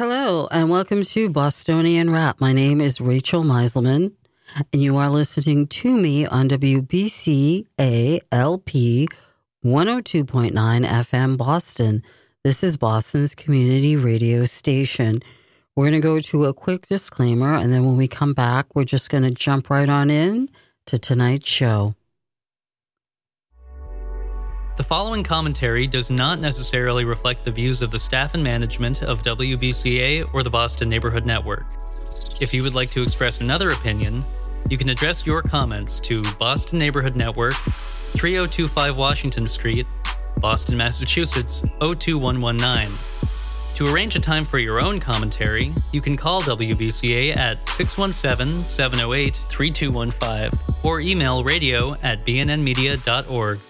Hello, and welcome to Bostonian Rap. My name is Rachel Miselman, and you are listening to me on WBCALP 102.9 FM Boston. This is Boston's community radio station. We're going to go to a quick disclaimer, and then when we come back, we're just going to jump right on in to tonight's show. The following commentary does not necessarily reflect the views of the staff and management of WBCA or the Boston Neighborhood Network. If you would like to express another opinion, you can address your comments to Boston Neighborhood Network, 3025 Washington Street, Boston, Massachusetts 02119. To arrange a time for your own commentary, you can call WBCA at 617 708 3215 or email radio at bnnmedia.org.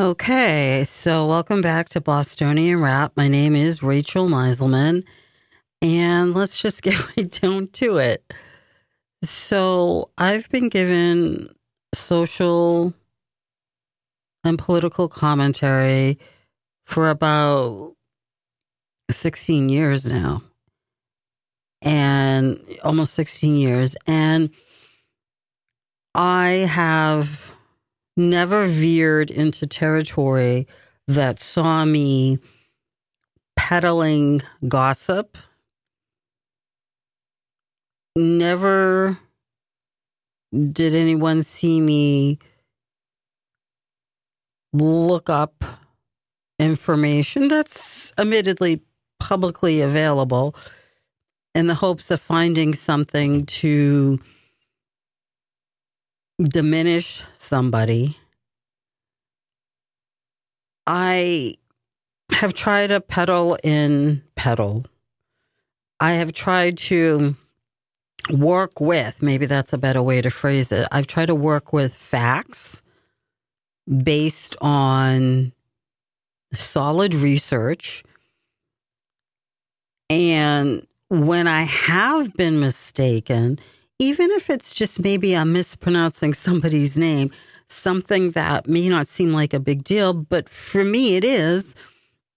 Okay, so welcome back to Bostonian Rap. My name is Rachel Miselman, and let's just get right down to it. So, I've been given social and political commentary for about 16 years now, and almost 16 years. And I have never veered into territory that saw me peddling gossip. Never did anyone see me look up information that's admittedly publicly available in the hopes of finding something to diminish somebody. I have tried to pedal in pedal. I have tried to work with, maybe that's a better way to phrase it. I've tried to work with facts based on solid research. And when I have been mistaken, even if it's just maybe I'm mispronouncing somebody's name, something that may not seem like a big deal, but for me it is.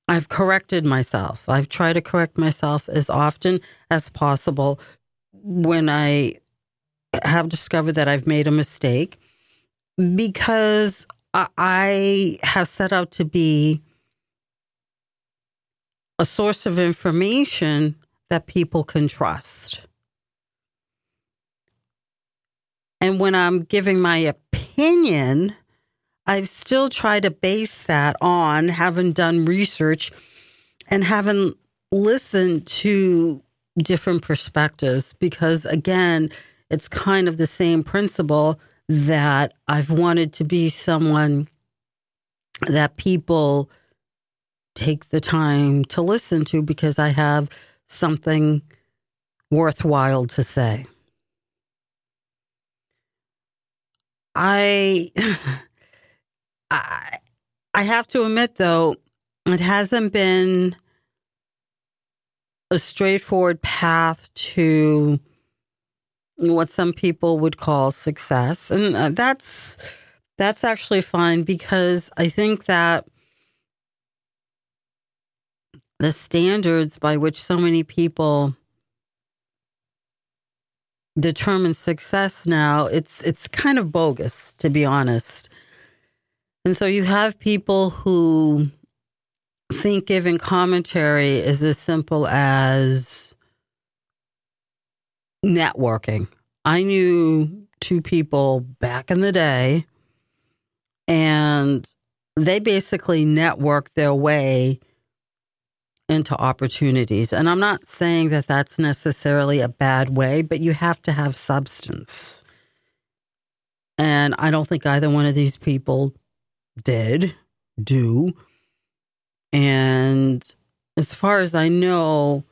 I've corrected myself. I've tried to correct myself as often as possible when I have discovered that I've made a mistake because I have set out to be a source of information that people can trust. And when I'm giving my opinion, I've still tried to base that on having done research and having listened to different perspectives because, again, it's kind of the same principle that I've wanted to be someone that people take the time to listen to because I have something worthwhile to say. I, I, I have to admit though, it hasn't been a straightforward path to what some people would call success, and uh, that's that's actually fine because I think that the standards by which so many people determine success now, it's it's kind of bogus to be honest. And so you have people who think giving commentary is as simple as networking. I knew two people back in the day and they basically networked their way into opportunities. And I'm not saying that that's necessarily a bad way, but you have to have substance. And I don't think either one of these people did, do. And as far as I know,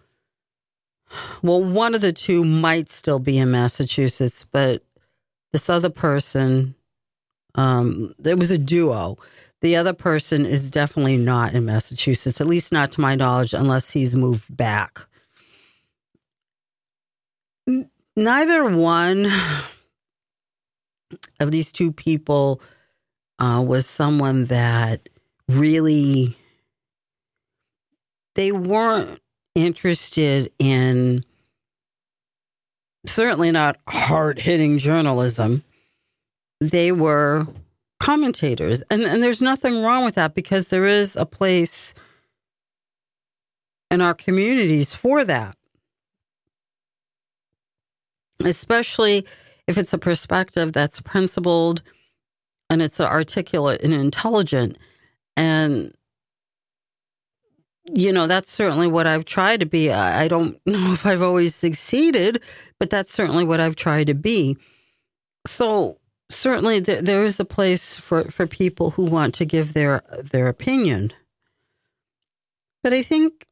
well, one of the two might still be in Massachusetts, but this other person, um, there was a duo the other person is definitely not in Massachusetts, at least not to my knowledge, unless he's moved back. Neither one of these two people uh, was someone that really they weren't interested in certainly not hard hitting journalism. They were commentators. And, and there's nothing wrong with that because there is a place in our communities for that. Especially if it's a perspective that's principled and it's articulate and intelligent. And, you know, that's certainly what I've tried to be. I don't know if I've always succeeded, but that's certainly what I've tried to be. So, certainly there is a place for, for people who want to give their their opinion. But I think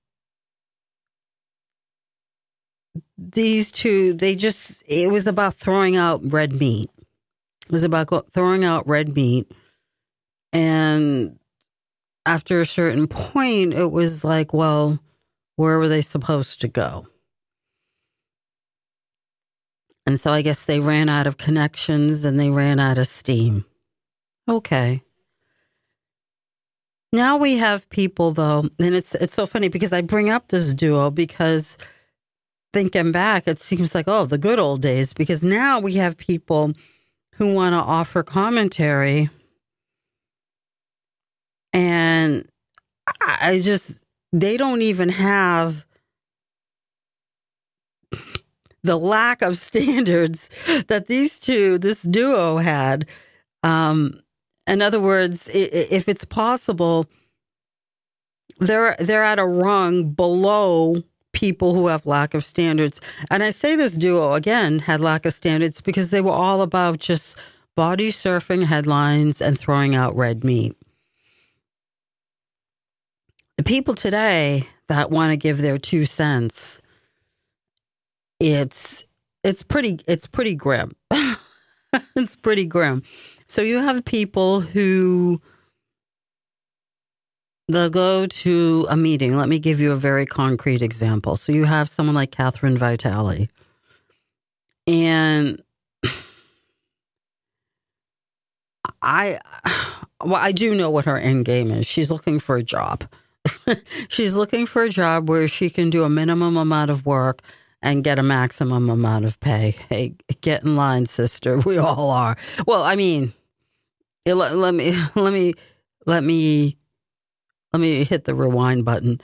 these two, they just, it was about throwing out red meat. It was about throwing out red meat. And after a certain point, it was like, well, where were they supposed to go? And so I guess they ran out of connections and they ran out of steam. Okay. Now we have people though, and it's it's so funny because I bring up this duo because thinking back, it seems like, oh, the good old days, because now we have people who want to offer commentary. And I just, they don't even have the lack of standards that these two, this duo had. Um, in other words, if it's possible, they're they're at a rung below people who have lack of standards. And I say this duo again had lack of standards because they were all about just body surfing headlines and throwing out red meat. The people today that want to give their two cents, it's it's pretty it's pretty grim. it's pretty grim. So you have people who they'll go to a meeting. Let me give you a very concrete example. So you have someone like Catherine Vitale, and I, well, I do know what her end game is. She's looking for a job. She's looking for a job where she can do a minimum amount of work and get a maximum amount of pay. Hey, get in line, sister. We all are. Well, I mean, let, let me let me let me let me hit the rewind button.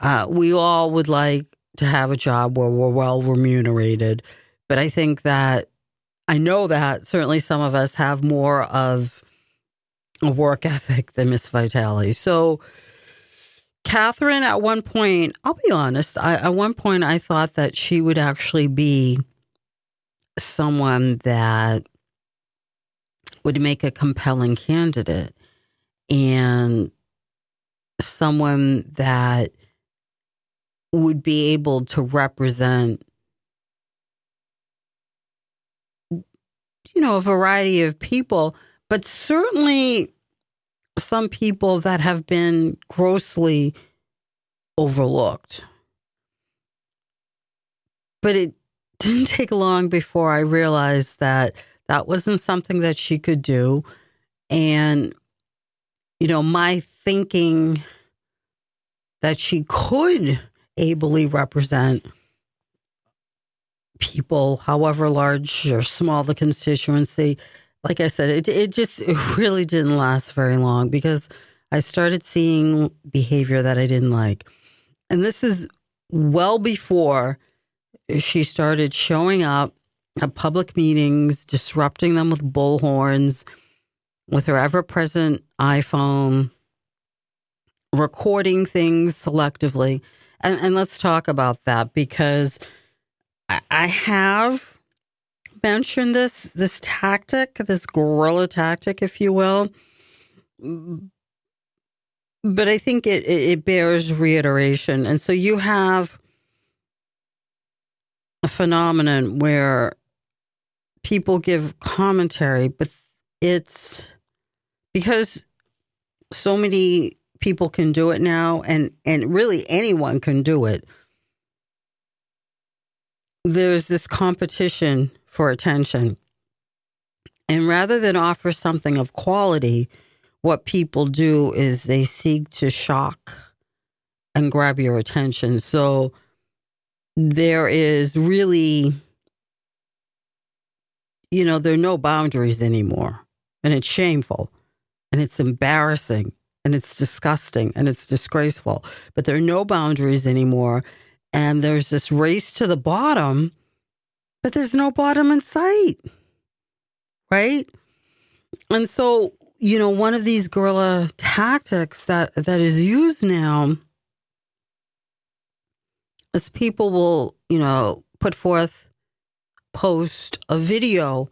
Uh, we all would like to have a job where we're well remunerated, but I think that I know that certainly some of us have more of a work ethic than Miss Vitale. So, Catherine, at one point, I'll be honest, I, at one point I thought that she would actually be someone that would make a compelling candidate. And someone that would be able to represent you know a variety of people but certainly some people that have been grossly overlooked but it didn't take long before i realized that that wasn't something that she could do and you know my thinking that she could ably represent people, however large or small the constituency. Like I said, it it just it really didn't last very long because I started seeing behavior that I didn't like. And this is well before she started showing up at public meetings, disrupting them with bullhorns, with her ever present iPhone, recording things selectively. And, and let's talk about that because I, I have mentioned this this tactic, this guerrilla tactic, if you will. But I think it, it bears reiteration. And so you have a phenomenon where people give commentary, but it's because so many people can do it now and and really anyone can do it there's this competition for attention and rather than offer something of quality what people do is they seek to shock and grab your attention. So there is really, you know, there are no boundaries anymore. And it's shameful and it's embarrassing and it's disgusting and it's disgraceful. But there are no boundaries anymore. And there's this race to the bottom, but there's no bottom in sight. Right? And so, you know, one of these guerrilla tactics that, that is used now is people will, you know, put forth, post a video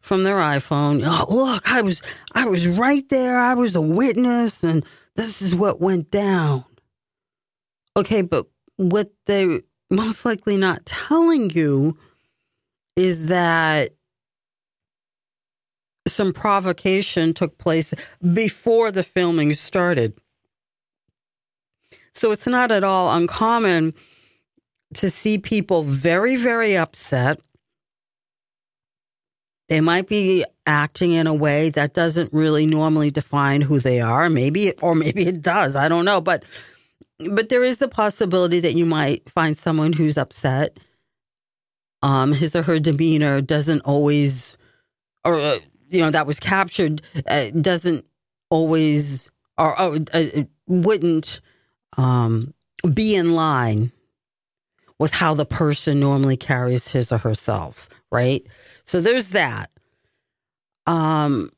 from their iPhone. Oh, look, I was I was right there. I was a witness and this is what went down. Okay, but what they most likely not telling you is that some provocation took place before the filming started. So it's not at all uncommon to see people very, very upset they might be acting in a way that doesn't really normally define who they are. Maybe, or maybe it does. I don't know. But, but there is the possibility that you might find someone who's upset. Um, his or her demeanor doesn't always, or uh, you know, that was captured uh, doesn't always, or, or uh, wouldn't um, be in line with how the person normally carries his or herself, right? So there's that. Um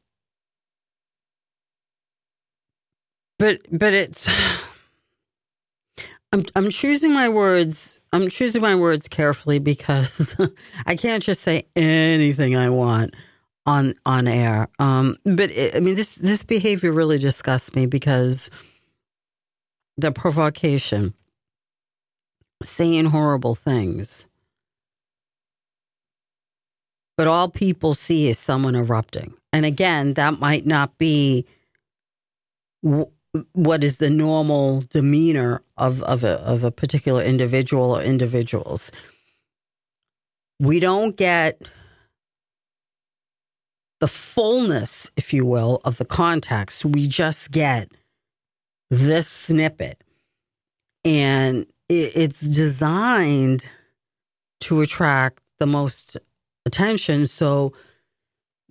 but but it's I'm I'm choosing my words. I'm choosing my words carefully because I can't just say anything I want on on air. Um, but it, I mean this this behavior really disgusts me because the provocation, saying horrible things, but all people see is someone erupting. And again, that might not be what is the normal demeanor of, of, a, of a particular individual or individuals. We don't get the fullness, if you will, of the context. We just get this snippet. And it's designed to attract the most attention. So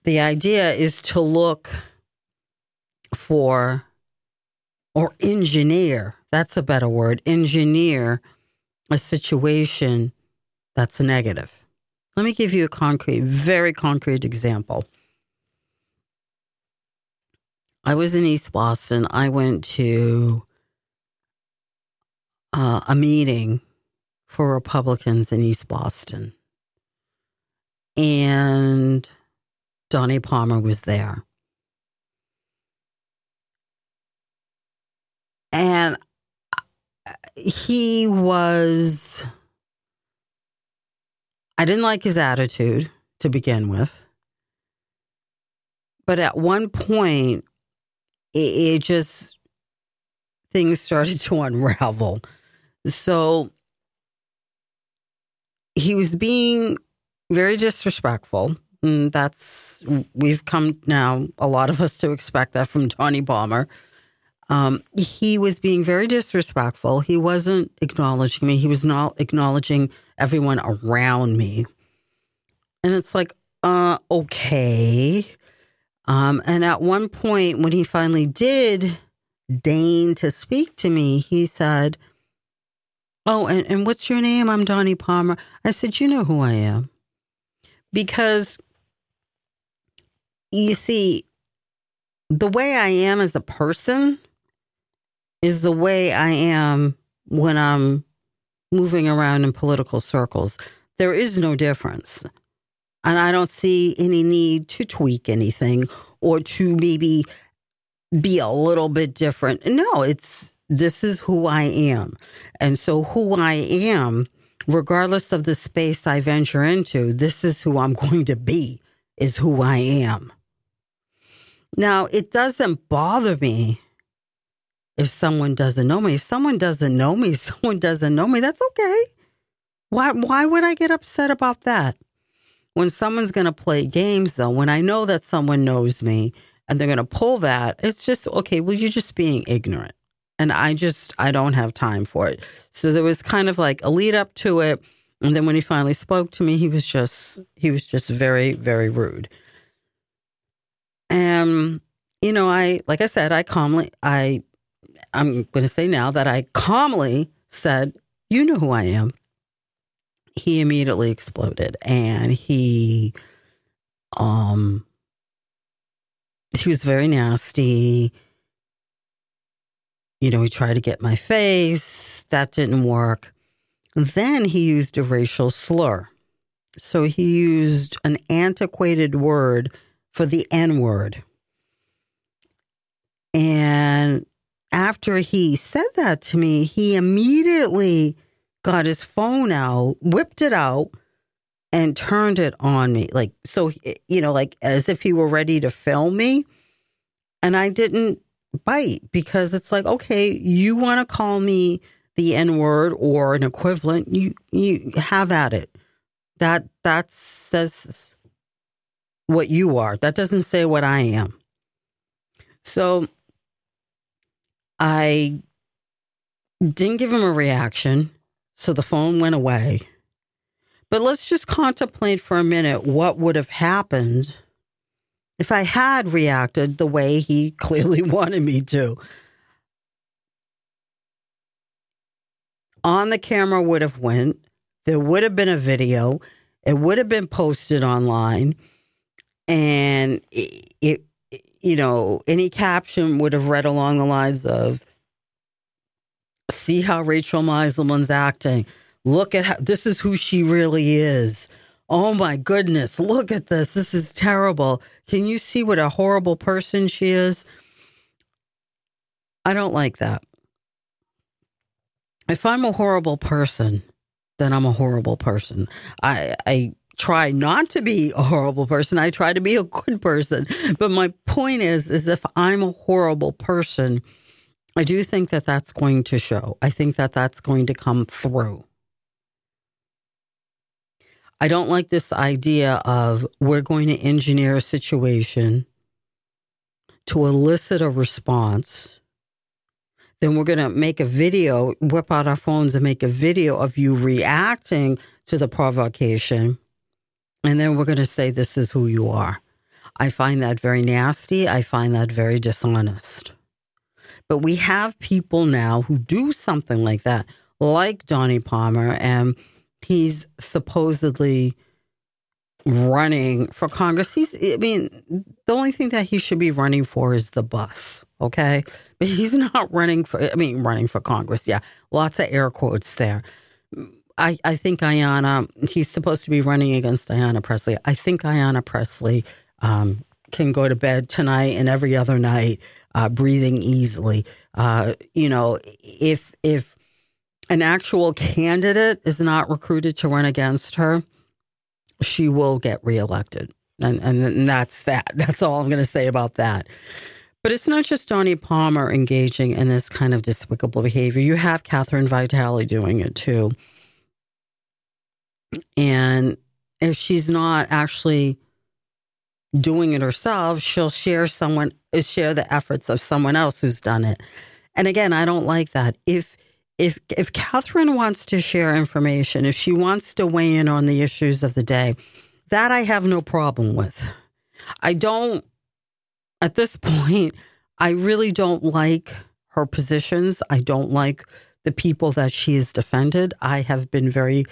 the idea is to look for or engineer, that's a better word, engineer a situation that's negative. Let me give you a concrete, very concrete example. I was in East Boston. I went to uh, a meeting for Republicans in East Boston and Donnie Palmer was there. And uh, he was, I didn't like his attitude to begin with. But at one point, it, it just, things started to unravel. So he was being very disrespectful. And that's we've come now a lot of us to expect that from Donnie Palmer. Um, he was being very disrespectful. He wasn't acknowledging me. He was not acknowledging everyone around me. And it's like, uh, okay. Um, and at one point, when he finally did deign to speak to me, he said, Oh, and, and what's your name? I'm Donnie Palmer. I said, You know who I am because you see, the way I am as a person is the way I am when I'm moving around in political circles. There is no difference. And I don't see any need to tweak anything or to maybe be a little bit different. No, it's this is who I am. And so who I am regardless of the space I venture into, this is who I'm going to be, is who I am. Now, it doesn't bother me if someone doesn't know me. If someone doesn't know me, someone doesn't know me, that's okay. Why, why would I get upset about that? When someone's going to play games, though, when I know that someone knows me and they're going to pull that, it's just, okay, well, you're just being ignorant. And I just, I don't have time for it. So there was kind of like a lead up to it. And then when he finally spoke to me, he was just, he was just very, very rude. And, you know, I, like I said, I calmly, I, I'm going to say now that I calmly said, You know who I am. He immediately exploded and he, um, he was very nasty. You know, he tried to get my face. That didn't work. Then he used a racial slur. So he used an antiquated word for the N word. And after he said that to me, he immediately got his phone out, whipped it out, and turned it on me. Like, so, you know, like as if he were ready to film me. And I didn't bite because it's like, okay, you want to call me the N word or an equivalent, you, you have at it. That, that says what you are. That doesn't say what I am. So I didn't give him a reaction, so the phone went away. But let's just contemplate for a minute what would have happened if I had reacted the way he clearly wanted me to. On the camera would have went. There would have been a video. It would have been posted online, and it, it you know, any caption would have read along the lines of, see how Rachel Miselman's acting. Look at how this is who she really is. Oh my goodness, look at this. This is terrible. Can you see what a horrible person she is? I don't like that. If I'm a horrible person, then I'm a horrible person. I I try not to be a horrible person. I try to be a good person. But my point is, is if I'm a horrible person, I do think that that's going to show. I think that that's going to come through. I don't like this idea of we're going to engineer a situation to elicit a response. Then we're going to make a video, whip out our phones and make a video of you reacting to the provocation and then we're going to say, this is who you are. I find that very nasty. I find that very dishonest. But we have people now who do something like that, like Donnie Palmer, and he's supposedly running for Congress. He's, I mean, the only thing that he should be running for is the bus, okay? But he's not running for, I mean, running for Congress. Yeah, lots of air quotes there. I, I think Ayanna, he's supposed to be running against Ayanna Pressley. I think Ayanna Pressley um, can go to bed tonight and every other night uh, breathing easily. Uh, you know, if if an actual candidate is not recruited to run against her, she will get reelected. And, and that's that. That's all I'm going to say about that. But it's not just Donnie Palmer engaging in this kind of despicable behavior. You have Catherine Vitale doing it too. And if she's not actually doing it herself, she'll share someone share the efforts of someone else who's done it. And again, I don't like that. If if if Catherine wants to share information, if she wants to weigh in on the issues of the day, that I have no problem with. I don't at this point, I really don't like her positions. I don't like the people that she has defended. I have been very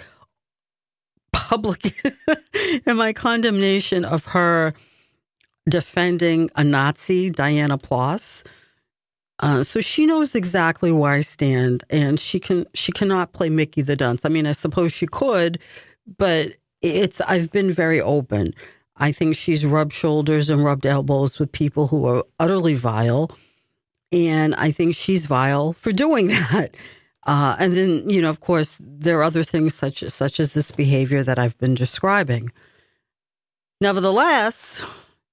public and my condemnation of her defending a Nazi, Diana Ploss. Uh, so she knows exactly where I stand, and she can she cannot play Mickey the Dunce. I mean, I suppose she could, but it's I've been very open. I think she's rubbed shoulders and rubbed elbows with people who are utterly vile, and I think she's vile for doing that. Uh, and then, you know, of course, there are other things such such as this behavior that I've been describing. Nevertheless,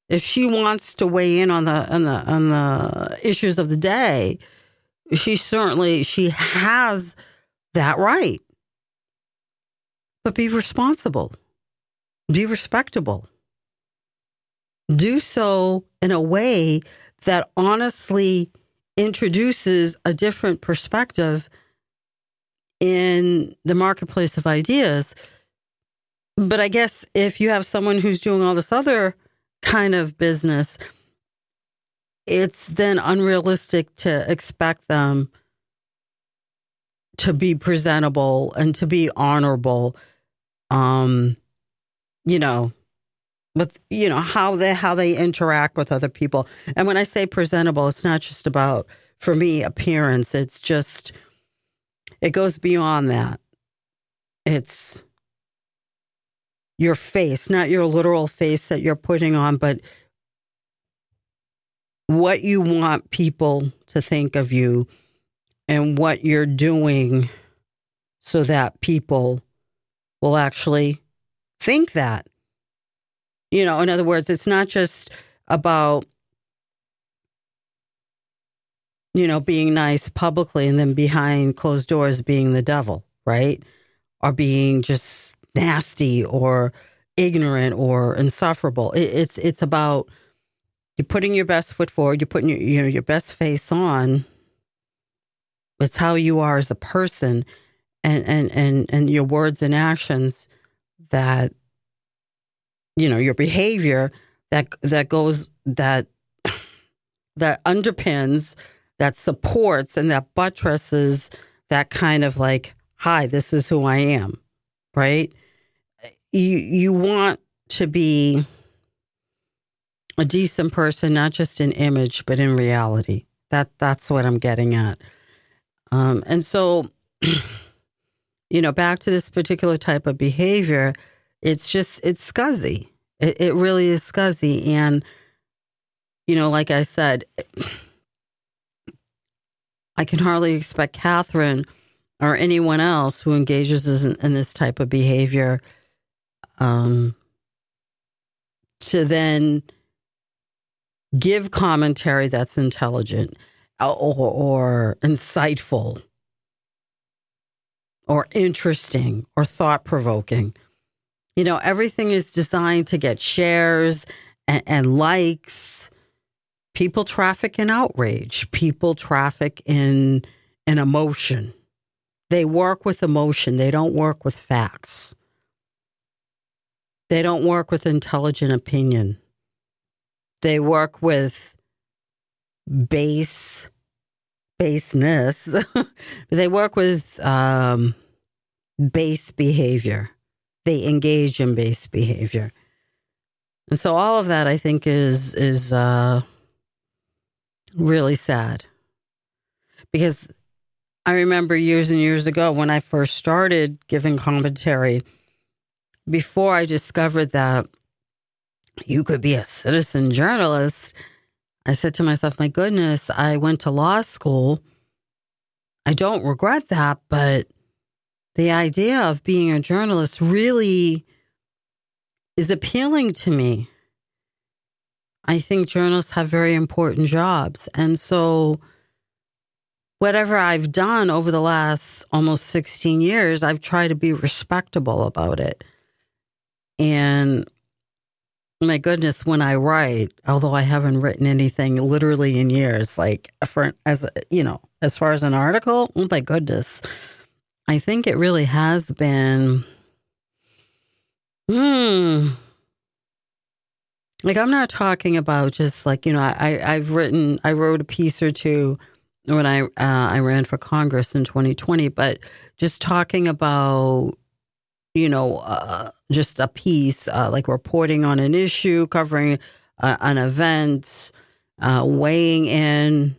if she wants to weigh in on the on the on the issues of the day, she certainly she has that right. But be responsible. Be respectable. Do so in a way that honestly introduces a different perspective in the marketplace of ideas. But I guess if you have someone who's doing all this other kind of business, it's then unrealistic to expect them to be presentable and to be honorable. Um, you know, with you know how they how they interact with other people. And when I say presentable, it's not just about for me appearance. It's just it goes beyond that. It's your face, not your literal face that you're putting on, but what you want people to think of you and what you're doing so that people will actually think that. You know, in other words, it's not just about, you know, being nice publicly and then behind closed doors being the devil, right? Or being just nasty or ignorant or insufferable. It, it's it's about you're putting your best foot forward, you're putting your you know your best face on. It's how you are as a person and and and and your words and actions that you know your behavior that that goes that that underpins that supports and that buttresses that kind of like hi this is who i am right? You you want to be a decent person not just in image but in reality. That that's what i'm getting at. Um, and so you know back to this particular type of behavior it's just it's scuzzy. It, it really is scuzzy, and you know, like I said, I can hardly expect Catherine or anyone else who engages in, in this type of behavior um, to then give commentary that's intelligent or, or insightful or interesting or thought provoking. You know, everything is designed to get shares and, and likes. People traffic in outrage. People traffic in an emotion. They work with emotion. They don't work with facts. They don't work with intelligent opinion. They work with base baseness. they work with um, base behavior they engage in base behavior. And so all of that I think is is uh, really sad. Because I remember years and years ago when I first started giving commentary, before I discovered that you could be a citizen journalist, I said to myself, my goodness, I went to law school. I don't regret that, but the idea of being a journalist really is appealing to me. I think journalists have very important jobs. And so, whatever I've done over the last almost 16 years, I've tried to be respectable about it. And my goodness, when I write, although I haven't written anything literally in years, like for as you know, as far as an article, oh my goodness, I think it really has been. Hmm. Like I'm not talking about just like you know I I've written I wrote a piece or two when I uh, I ran for Congress in 2020, but just talking about you know uh, just a piece uh, like reporting on an issue, covering uh, an event, uh, weighing in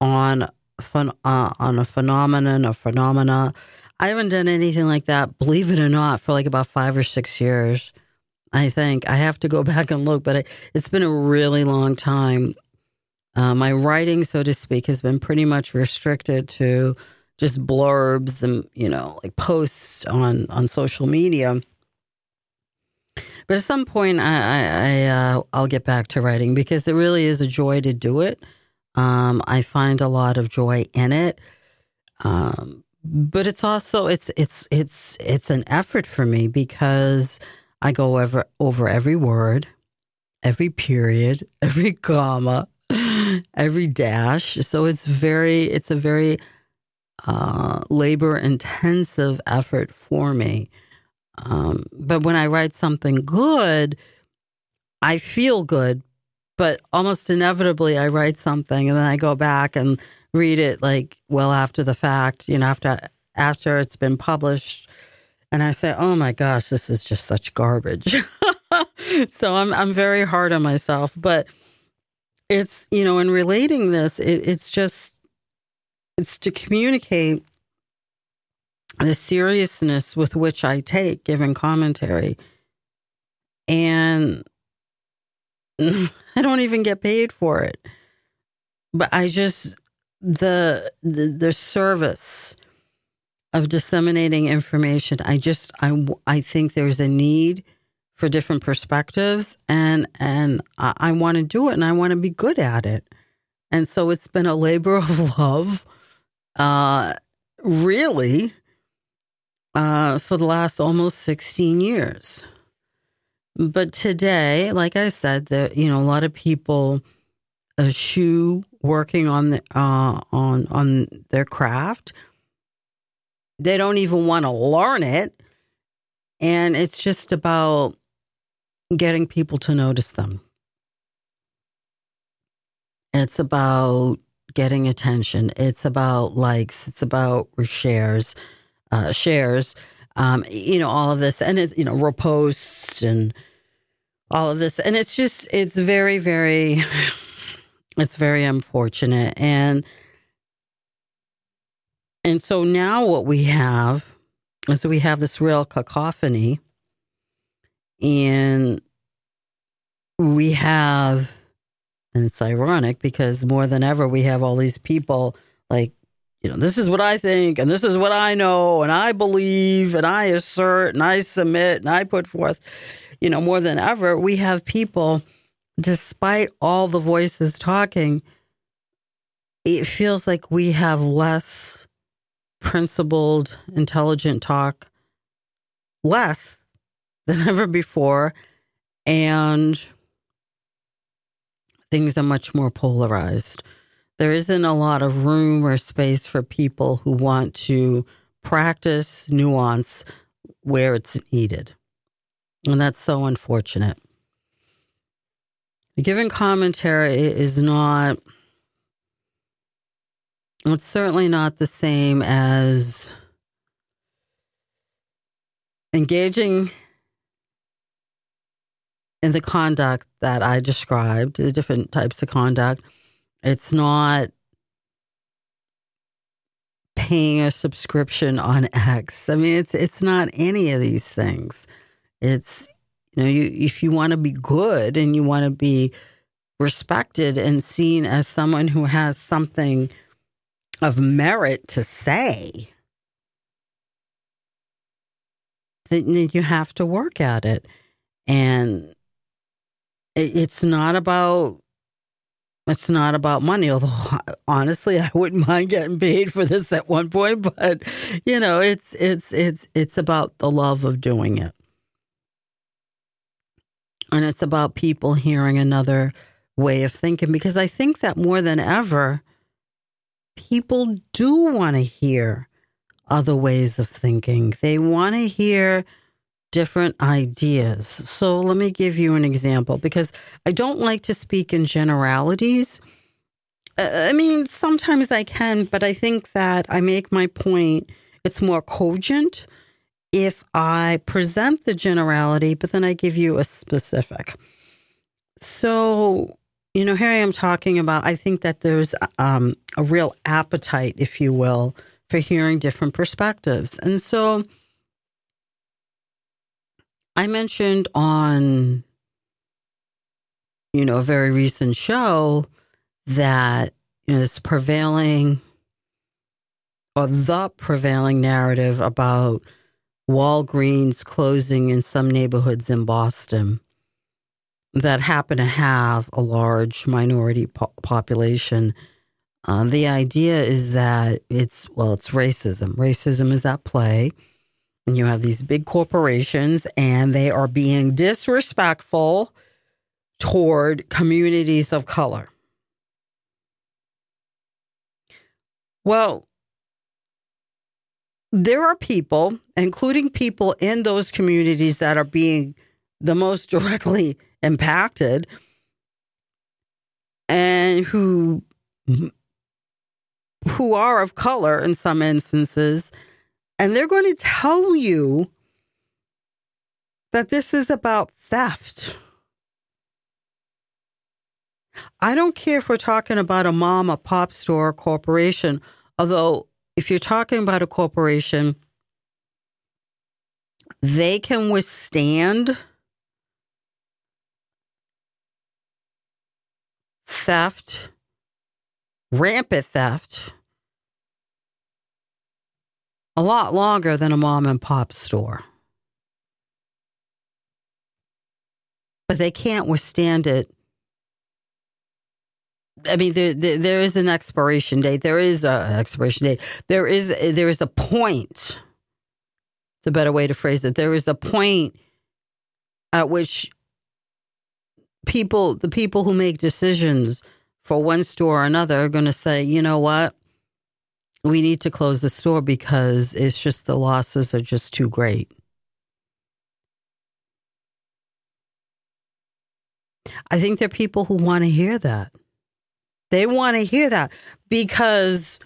on phen- uh, on a phenomenon or phenomena. I haven't done anything like that, believe it or not, for like about five or six years. I think I have to go back and look, but it, has been a really long time. Uh, my writing, so to speak, has been pretty much restricted to just blurbs and you know like posts on on social media. But at some point, I, I, I uh, I'll get back to writing because it really is a joy to do it. Um, I find a lot of joy in it. Um, but it's also it's it's it's it's an effort for me because I go over over every word, every period, every comma, every dash. So it's very, it's a very uh, labor intensive effort for me. Um, but when I write something good, I feel good, but almost inevitably I write something and then I go back and read it like well after the fact, you know, after after it's been published and I say, "Oh my gosh, this is just such garbage." so I'm I'm very hard on myself, but it's you know in relating this, it, it's just it's to communicate the seriousness with which I take given commentary, and I don't even get paid for it, but I just the the, the service of disseminating information. I just I I think there's a need for different perspectives and and I, I want to do it and I want to be good at it. And so it's been a labor of love, uh, really, uh, for the last almost 16 years. But today, like I said, that you know a lot of people eschew working on the uh, on on their craft. They don't even want to learn it, and it's just about getting people to notice them. It's about getting attention. It's about likes. It's about shares, uh, shares. Um, you know all of this, and it's you know reposts and all of this, and it's just it's very very, it's very unfortunate, and and so now what we have is we have this real cacophony and we have, and it's ironic because more than ever, we have all these people like, you know, this is what I think, and this is what I know, and I believe, and I assert, and I submit, and I put forth. You know, more than ever, we have people, despite all the voices talking, it feels like we have less principled, intelligent talk, less than ever before. And things are much more polarized. There isn't a lot of room or space for people who want to practice nuance where it's needed. And that's so unfortunate. Given commentary is not, it's certainly not the same as engaging in the conduct that I described, the different types of conduct, it's not paying a subscription on X. I mean, it's it's not any of these things. It's you know, you if you want to be good and you want to be respected and seen as someone who has something of merit to say, then you have to work at it. And it's not about it's not about money although honestly i wouldn't mind getting paid for this at one point but you know it's it's it's it's about the love of doing it and it's about people hearing another way of thinking because i think that more than ever people do want to hear other ways of thinking they want to hear different ideas. So let me give you an example because I don't like to speak in generalities. Uh, I mean, sometimes I can, but I think that I make my point, it's more cogent if I present the generality, but then I give you a specific. So, you know, here I am talking about, I think that there's um, a real appetite, if you will, for hearing different perspectives. And so, I mentioned on, you know, a very recent show that, you know, this prevailing or the prevailing narrative about Walgreens closing in some neighborhoods in Boston that happen to have a large minority po- population. Um, the idea is that it's, well, it's racism. Racism is at play and you have these big corporations and they are being disrespectful toward communities of color. Well, there are people, including people in those communities that are being the most directly impacted and who who are of color in some instances and they're going to tell you that this is about theft. I don't care if we're talking about a mom, a pop store, a corporation, although if you're talking about a corporation, they can withstand theft, rampant theft, a lot longer than a mom and pop store. But they can't withstand it. I mean, there, there, there is an expiration date. There is an expiration date. There is there is a point. It's a better way to phrase it. There is a point at which people, the people who make decisions for one store or another, are going to say, you know what, we need to close the store because it's just the losses are just too great. I think there are people who want to hear that. They want to hear that because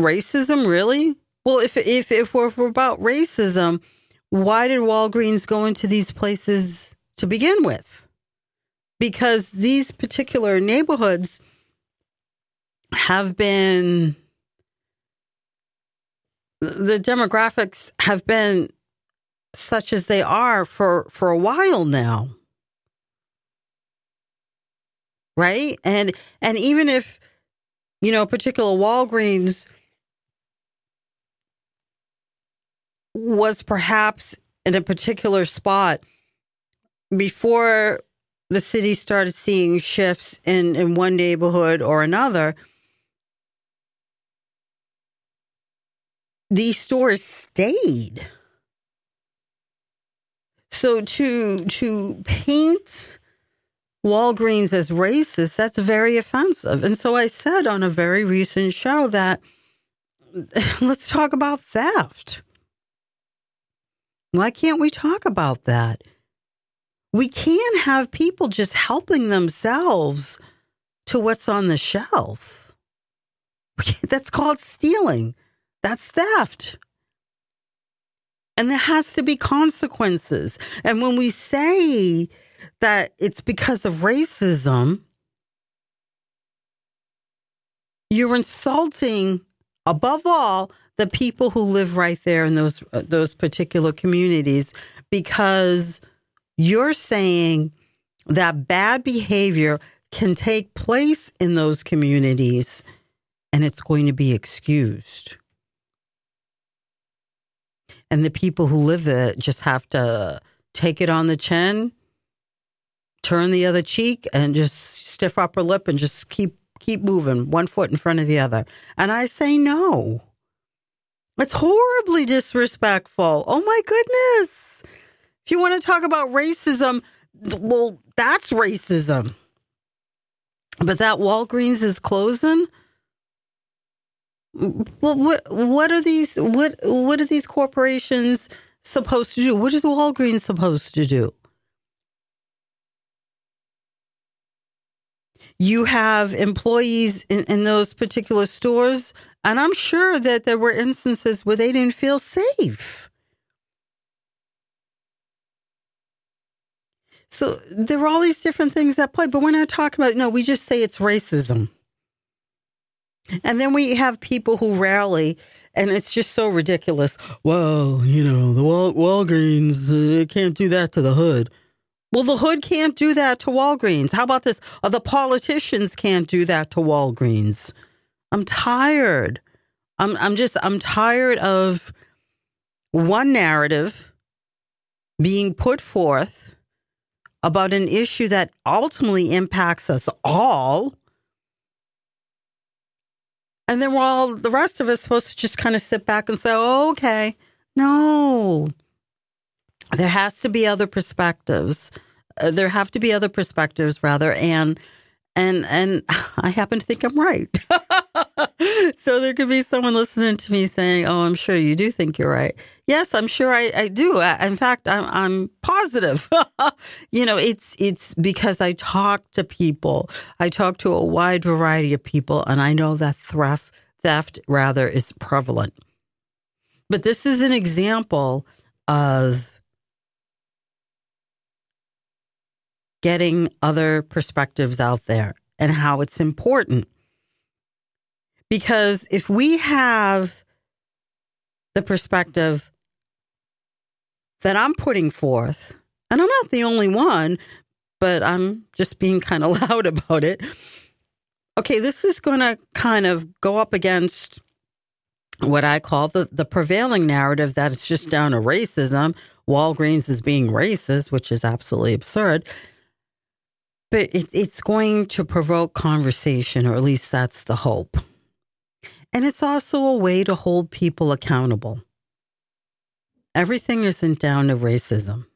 racism, really? Well, if if if we're, if we're about racism, why did Walgreens go into these places to begin with? Because these particular neighborhoods have been the demographics have been such as they are for for a while now. Right? And and even if you know particular walgreens was perhaps in a particular spot before the city started seeing shifts in in one neighborhood or another these stores stayed. So to to paint Walgreens as racist, that's very offensive. And so I said on a very recent show that let's talk about theft. Why can't we talk about that? We can't have people just helping themselves to what's on the shelf. That's called stealing. That's theft. And there has to be consequences. And when we say that it's because of racism, you're insulting, above all, the people who live right there in those uh, those particular communities because you're saying that bad behavior can take place in those communities and it's going to be excused and the people who live there just have to take it on the chin, turn the other cheek, and just stiff upper lip and just keep keep moving, one foot in front of the other. And I say no. It's horribly disrespectful. Oh my goodness. If you want to talk about racism, well, that's racism. But that Walgreens is closing well, what what are these what what are these corporations supposed to do? What is Walgreens supposed to do? You have employees in, in those particular stores, and I'm sure that there were instances where they didn't feel safe. So there are all these different things at play, but we're not talking about, no, we just say it's racism. And then we have people who rally, and it's just so ridiculous. Well, you know, the Wal- Walgreens uh, can't do that to the hood. Well, the hood can't do that to Walgreens. How about this? Uh, the politicians can't do that to Walgreens. I'm tired. I'm I'm just I'm tired of one narrative being put forth about an issue that ultimately impacts us all and then we're all, the rest of us supposed to just kind of sit back and say, oh, okay. No. There has to be other perspectives. Uh, there have to be other perspectives rather and and and I happen to think I'm right. so there could be someone listening to me saying, "Oh, I'm sure you do think you're right." Yes, I'm sure I, I do. In fact, I'm, I'm positive. you know, it's it's because I talk to people. I talk to a wide variety of people, and I know that theft theft rather is prevalent. But this is an example of getting other perspectives out there and how it's important. Because if we have the perspective that I'm putting forth, and I'm not the only one, but I'm just being kind of loud about it. Okay, this is going to kind of go up against what I call the, the prevailing narrative that it's just down to racism. Walgreens is being racist, which is absolutely absurd but it, it's going to provoke conversation, or at least that's the hope. And it's also a way to hold people accountable. Everything isn't down to racism.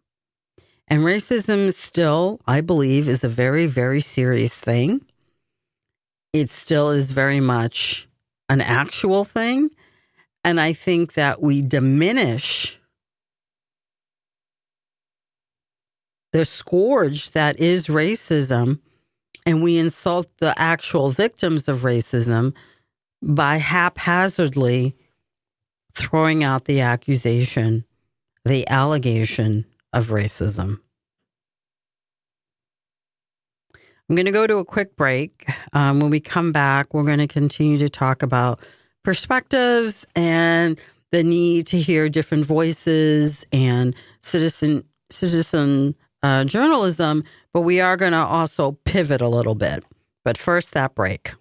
And racism still, I believe, is a very, very serious thing. It still is very much an actual thing. And I think that we diminish the scourge that is racism and we insult the actual victims of racism by haphazardly throwing out the accusation, the allegation of racism. I'm going to go to a quick break. Um, when we come back, we're going to continue to talk about perspectives and the need to hear different voices and citizen citizen uh, journalism, but we are going to also pivot a little bit. But first, that break.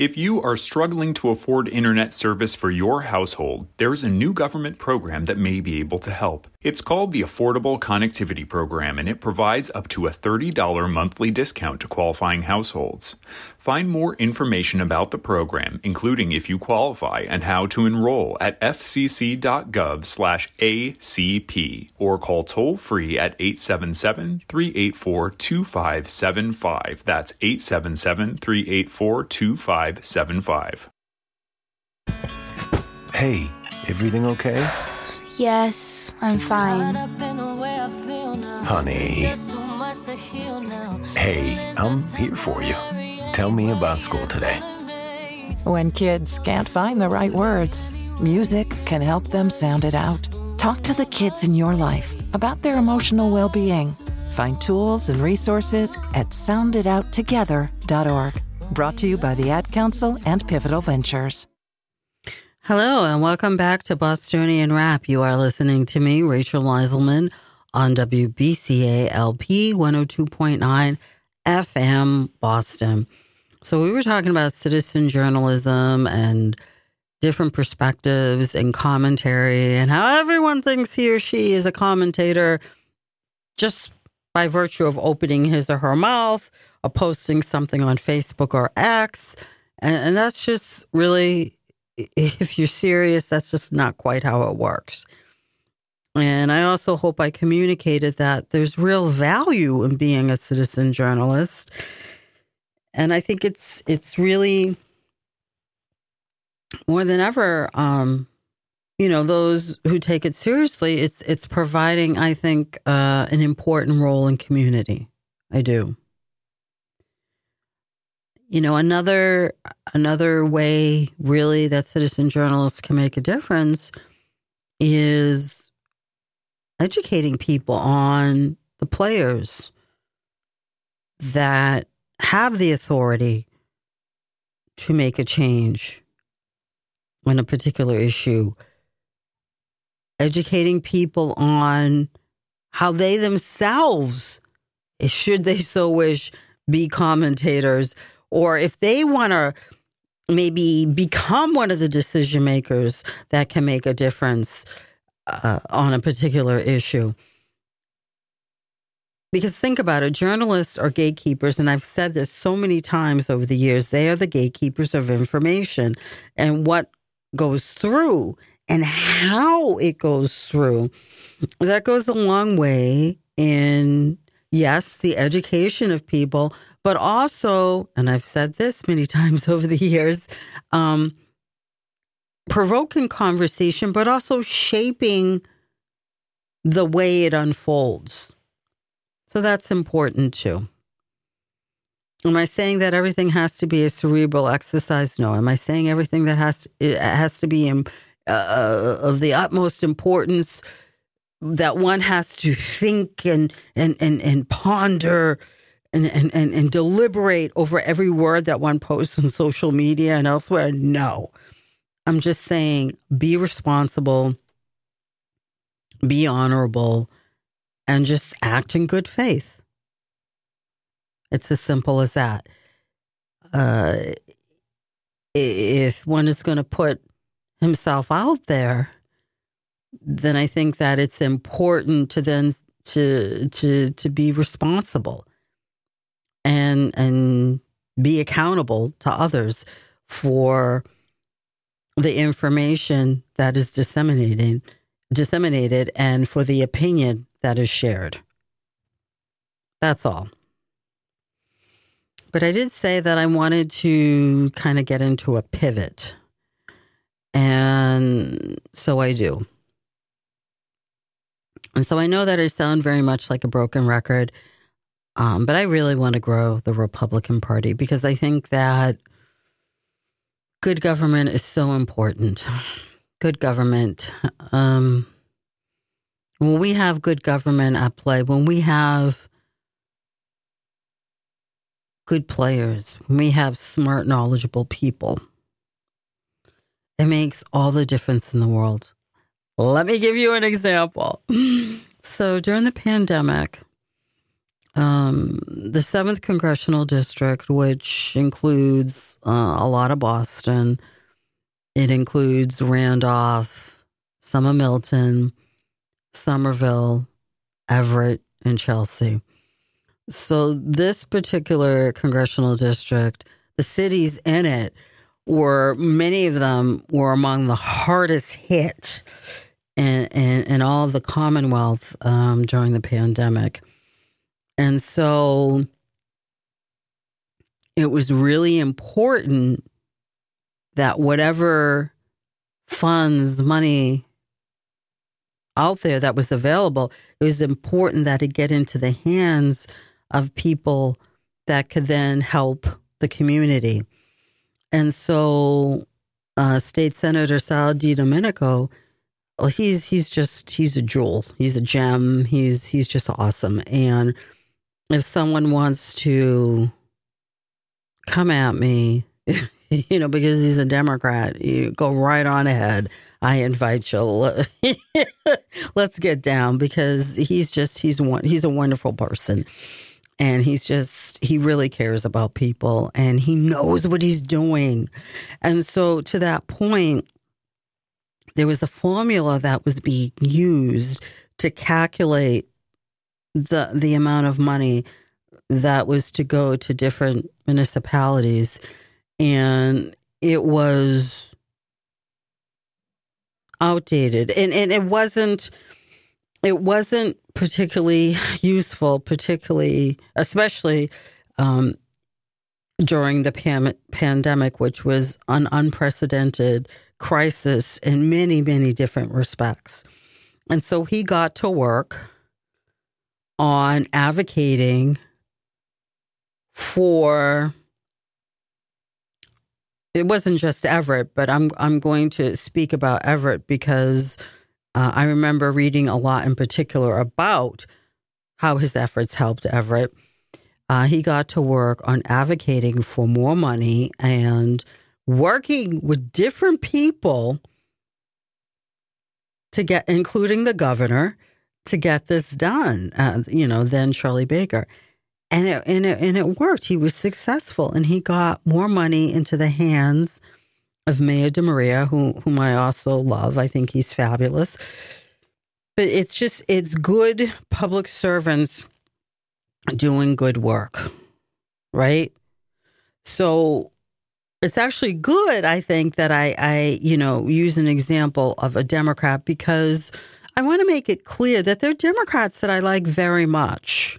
If you are struggling to afford internet service for your household, there's a new government program that may be able to help. It's called the Affordable Connectivity Program and it provides up to a $30 monthly discount to qualifying households. Find more information about the program, including if you qualify and how to enroll at fcc.gov/acp or call toll-free at 877-384-2575. That's 877-384-2575. Hey, everything okay? Yes, I'm fine. Honey. Hey, I'm here for you. Tell me about school today. When kids can't find the right words, music can help them sound it out. Talk to the kids in your life about their emotional well being. Find tools and resources at sounditouttogether.org. Brought to you by the Ad Council and Pivotal Ventures. Hello, and welcome back to Bostonian Rap. You are listening to me, Rachel Miselman, on WBCA LP 102.9 FM Boston. So we were talking about citizen journalism and different perspectives and commentary and how everyone thinks he or she is a commentator just by virtue of opening his or her mouth or posting something on Facebook or X. And, and that's just really, if you're serious, that's just not quite how it works. And I also hope I communicated that there's real value in being a citizen journalist. And I think it's it's really more than ever, um, you know, those who take it seriously, it's it's providing, I think, uh, an important role in community. I do. You know, another another way really that citizen journalists can make a difference is educating people on the players that have the authority to make a change on a particular issue, educating people on how they themselves, should they so wish, be commentators, or if they want to maybe become one of the decision makers that can make a difference uh, on a particular issue. Because think about it, journalists are gatekeepers, and I've said this so many times over the years. They are the gatekeepers of information and what goes through and how it goes through. That goes a long way in yes, the education of people, but also, and I've said this many times over the years, um, provoking conversation, but also shaping the way it unfolds. So that's important too. Am I saying that everything has to be a cerebral exercise? No. Am I saying everything that has to, it has to be in, uh, of the utmost importance that one has to think and and and, and ponder and, and, and, and deliberate over every word that one posts on social media and elsewhere? No. I'm just saying be responsible, be honorable, and just act in good faith. It's as simple as that. Uh, if one is going to put himself out there, then I think that it's important to then to to to be responsible and and be accountable to others for the information that is disseminating disseminated and for the opinion that is shared. That's all. But I did say that I wanted to kind of get into a pivot. And so I do. And so I know that I sound very much like a broken record, um, but I really want to grow the Republican Party because I think that good government is so important. Good government. Um, when we have good government at play, when we have good players, when we have smart, knowledgeable people, it makes all the difference in the world. Let me give you an example. So during the pandemic, um, the 7th Congressional District, which includes uh, a lot of Boston, it includes Randolph, some of Milton, Somerville, Everett, and Chelsea. So, this particular congressional district, the cities in it were, many of them were among the hardest hit in, in, in all of the Commonwealth um, during the pandemic. And so, it was really important that whatever funds, money out there that was available, it was important that it get into the hands of people that could then help the community. And so, uh, State Senator Sal DiDomenico, well, he's he's just he's a jewel. He's a gem. He's he's just awesome. And if someone wants to come at me, you know, because he's a Democrat, you go right on ahead. I invite you. Let's get down because he's just he's one he's a wonderful person. And he's just he really cares about people and he knows what he's doing. And so to that point, there was a formula that was being used to calculate the the amount of money that was to go to different municipalities. And it was outdated. And, and it wasn't it wasn't particularly useful particularly especially um, during the pandemic which was an unprecedented crisis in many many different respects and so he got to work on advocating for it wasn't just Everett, but I'm I'm going to speak about Everett because uh, I remember reading a lot in particular about how his efforts helped Everett. Uh, he got to work on advocating for more money and working with different people to get, including the governor, to get this done. Uh, you know, then Charlie Baker and it, and it and it worked. He was successful, and he got more money into the hands of Mayor DeMaria, who, whom I also love. I think he's fabulous. But it's just it's good public servants doing good work, right? So it's actually good, I think, that I, I you know use an example of a Democrat because I want to make it clear that there are Democrats that I like very much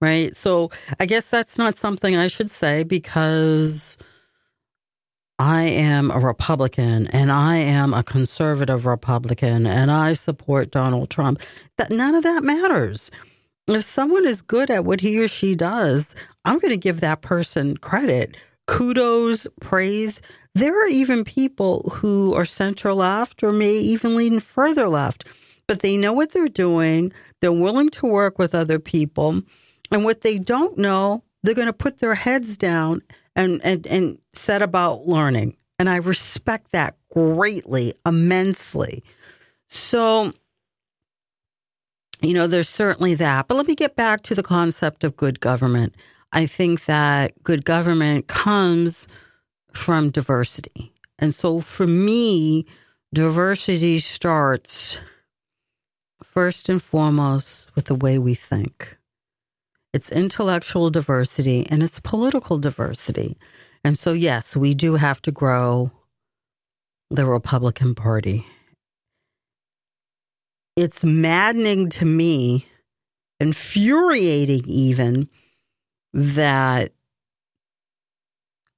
right? So I guess that's not something I should say because I am a Republican and I am a conservative Republican and I support Donald Trump. That none of that matters. If someone is good at what he or she does, I'm going to give that person credit, kudos, praise. There are even people who are center left or may even lean further left, but they know what they're doing. They're willing to work with other people. And what they don't know, they're going to put their heads down and, and, and set about learning. And I respect that greatly, immensely. So, you know, there's certainly that. But let me get back to the concept of good government. I think that good government comes from diversity. And so for me, diversity starts first and foremost with the way we think it's intellectual diversity, and it's political diversity. And so, yes, we do have to grow the Republican Party. It's maddening to me, infuriating even, that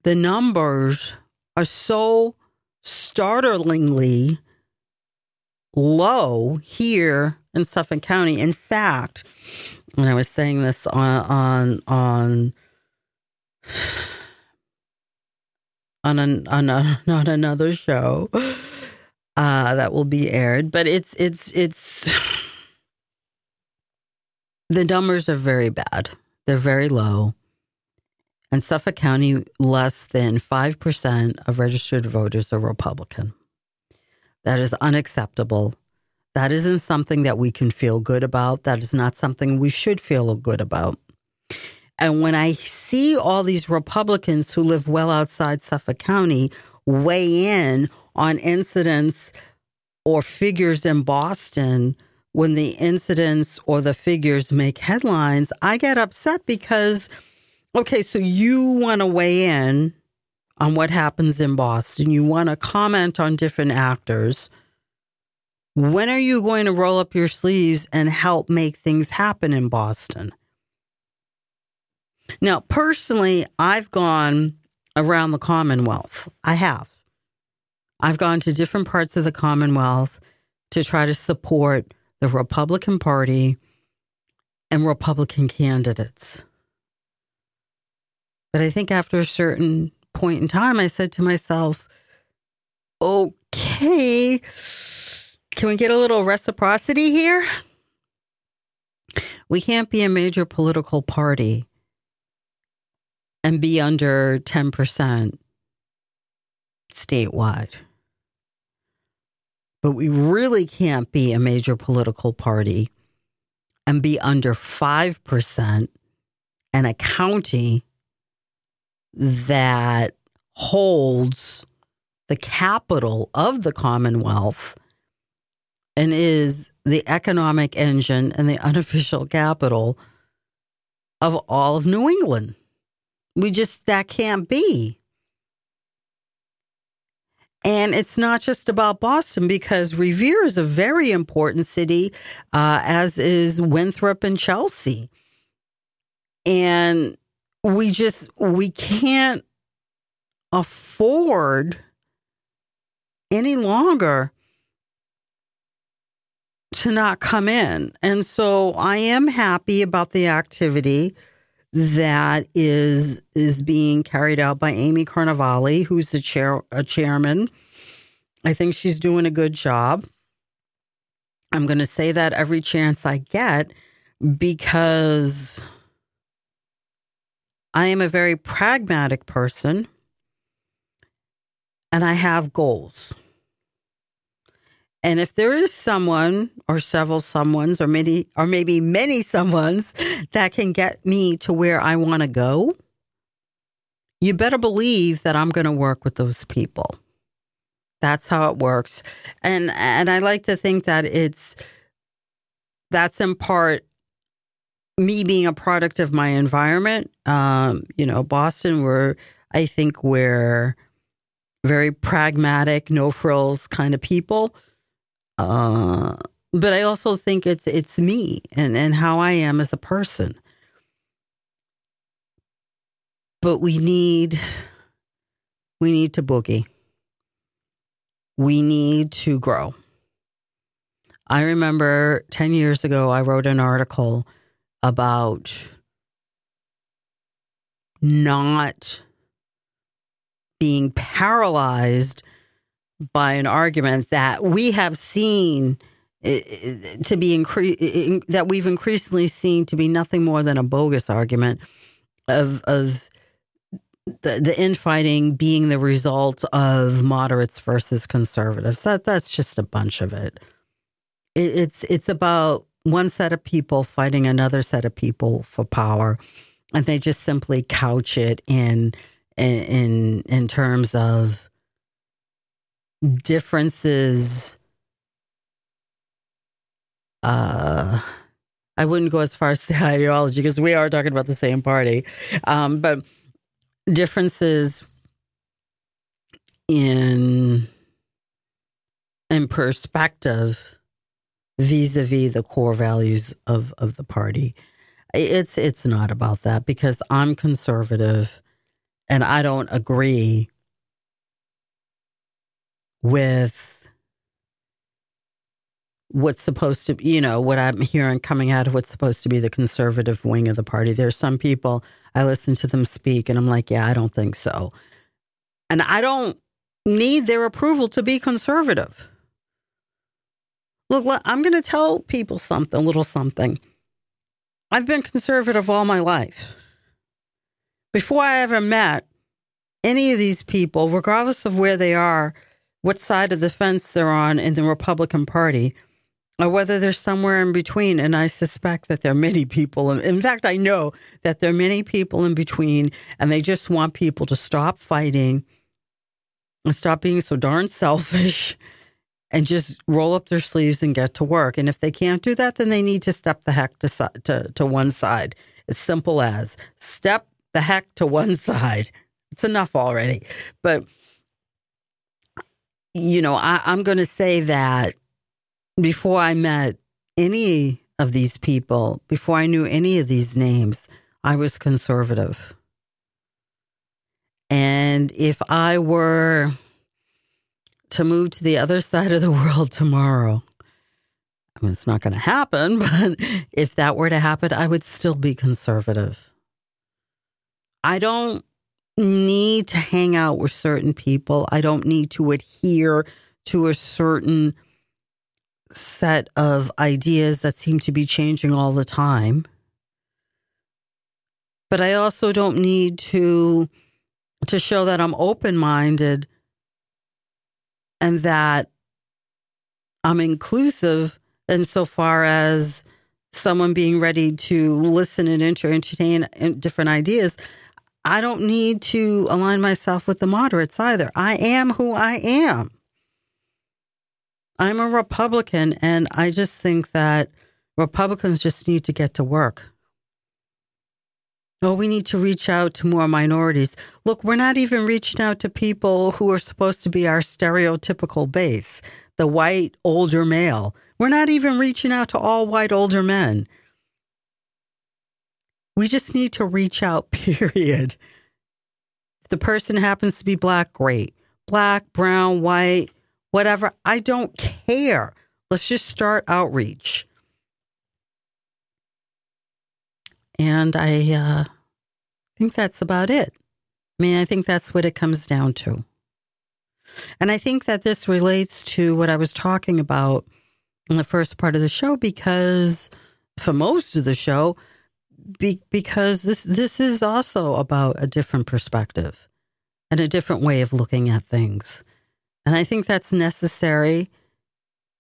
the numbers are so startlingly low here in Suffolk County. In fact, when I was saying this on on on on, an, on, a, on another show uh, that will be aired, but it's it's it's the numbers are very bad. They're very low. In Suffolk County, less than 5% of registered voters are Republican. That is unacceptable. That isn't something that we can feel good about. That is not something we should feel good about. And when I see all these Republicans who live well outside Suffolk County weigh in on incidents or figures in Boston, when the incidents or the figures make headlines, I get upset because, okay, so you want to weigh in on what happens in Boston, you want to comment on different actors when are you going to roll up your sleeves and help make things happen in Boston? Now, personally, I've gone around the Commonwealth. I have. I've gone to different parts of the Commonwealth to try to support the Republican Party and Republican candidates. But I think after a certain point in time, I said to myself, okay can we get a little reciprocity here? We can't be a major political party and be under 10% statewide. But we really can't be a major political party and be under 5% and a county that holds the capital of the Commonwealth and is the economic engine and the unofficial capital of all of New England. We just, that can't be. And it's not just about Boston because Revere is a very important city, uh, as is Winthrop and Chelsea. And we just, we can't afford any longer to not come in. And so I am happy about the activity that is is being carried out by Amy Carnevale, who's the chair a chairman. I think she's doing a good job. I'm going to say that every chance I get because I am a very pragmatic person and I have goals. And if there is someone or several someones or many or maybe many someones that can get me to where I want to go, you better believe that I'm going to work with those people. That's how it works. And and I like to think that it's that's in part me being a product of my environment. Um, you know, Boston, where I think we're very pragmatic, no frills kind of people. Uh, but I also think it's it's me and, and how I am as a person. but we need we need to boogie. We need to grow. I remember 10 years ago I wrote an article about not being paralyzed by an argument that we have seen eh, eh, to be incre- eh, that we've increasingly seen to be nothing more than a bogus argument of of the, the infighting being the result of moderates versus conservatives. That that's just a bunch of it. it. It's it's about one set of people fighting another set of people for power, and they just simply couch it in in in terms of differences uh I wouldn't go as far as ideology because we are talking about the same party. Um, but differences in in perspective vis-a-vis the core values of, of the party. It's it's not about that because I'm conservative and I don't agree with what's supposed to you know what i'm hearing coming out of what's supposed to be the conservative wing of the party. There's some people i listen to them speak and i'm like yeah i don't think so. And i don't need their approval to be conservative. Look, i'm going to tell people something a little something. I've been conservative all my life. Before i ever met any of these people regardless of where they are what side of the fence they're on in the Republican Party, or whether they're somewhere in between. And I suspect that there are many people. In fact, I know that there are many people in between, and they just want people to stop fighting and stop being so darn selfish and just roll up their sleeves and get to work. And if they can't do that, then they need to step the heck to, to, to one side. As simple as step the heck to one side. It's enough already. But you know, I, I'm going to say that before I met any of these people, before I knew any of these names, I was conservative. And if I were to move to the other side of the world tomorrow, I mean, it's not going to happen, but if that were to happen, I would still be conservative. I don't need to hang out with certain people. I don't need to adhere to a certain set of ideas that seem to be changing all the time. But I also don't need to to show that I'm open-minded and that I'm inclusive insofar as someone being ready to listen and entertain different ideas. I don't need to align myself with the moderates either. I am who I am. I'm a Republican, and I just think that Republicans just need to get to work. Oh, we need to reach out to more minorities. Look, we're not even reaching out to people who are supposed to be our stereotypical base, the white older male. We're not even reaching out to all white older men. We just need to reach out, period. If the person happens to be black, great. Black, brown, white, whatever. I don't care. Let's just start outreach. And I uh, think that's about it. I mean, I think that's what it comes down to. And I think that this relates to what I was talking about in the first part of the show because for most of the show, be, because this this is also about a different perspective and a different way of looking at things. And I think that's necessary,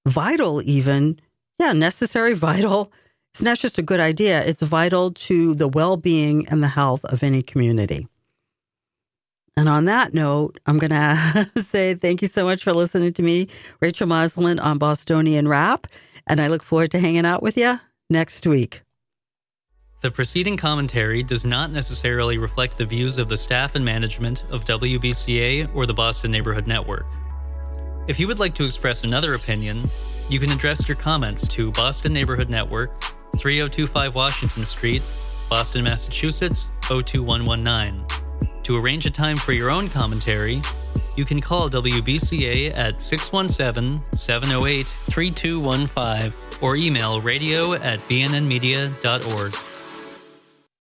vital even. Yeah, necessary, vital. It's not just a good idea, it's vital to the well-being and the health of any community. And on that note, I'm going to say thank you so much for listening to me, Rachel Miselman on Bostonian Rap, and I look forward to hanging out with you next week. The preceding commentary does not necessarily reflect the views of the staff and management of WBCA or the Boston Neighborhood Network. If you would like to express another opinion, you can address your comments to Boston Neighborhood Network, 3025 Washington Street, Boston, Massachusetts 02119. To arrange a time for your own commentary, you can call WBCA at 617 708 3215 or email radio at bnnmedia.org.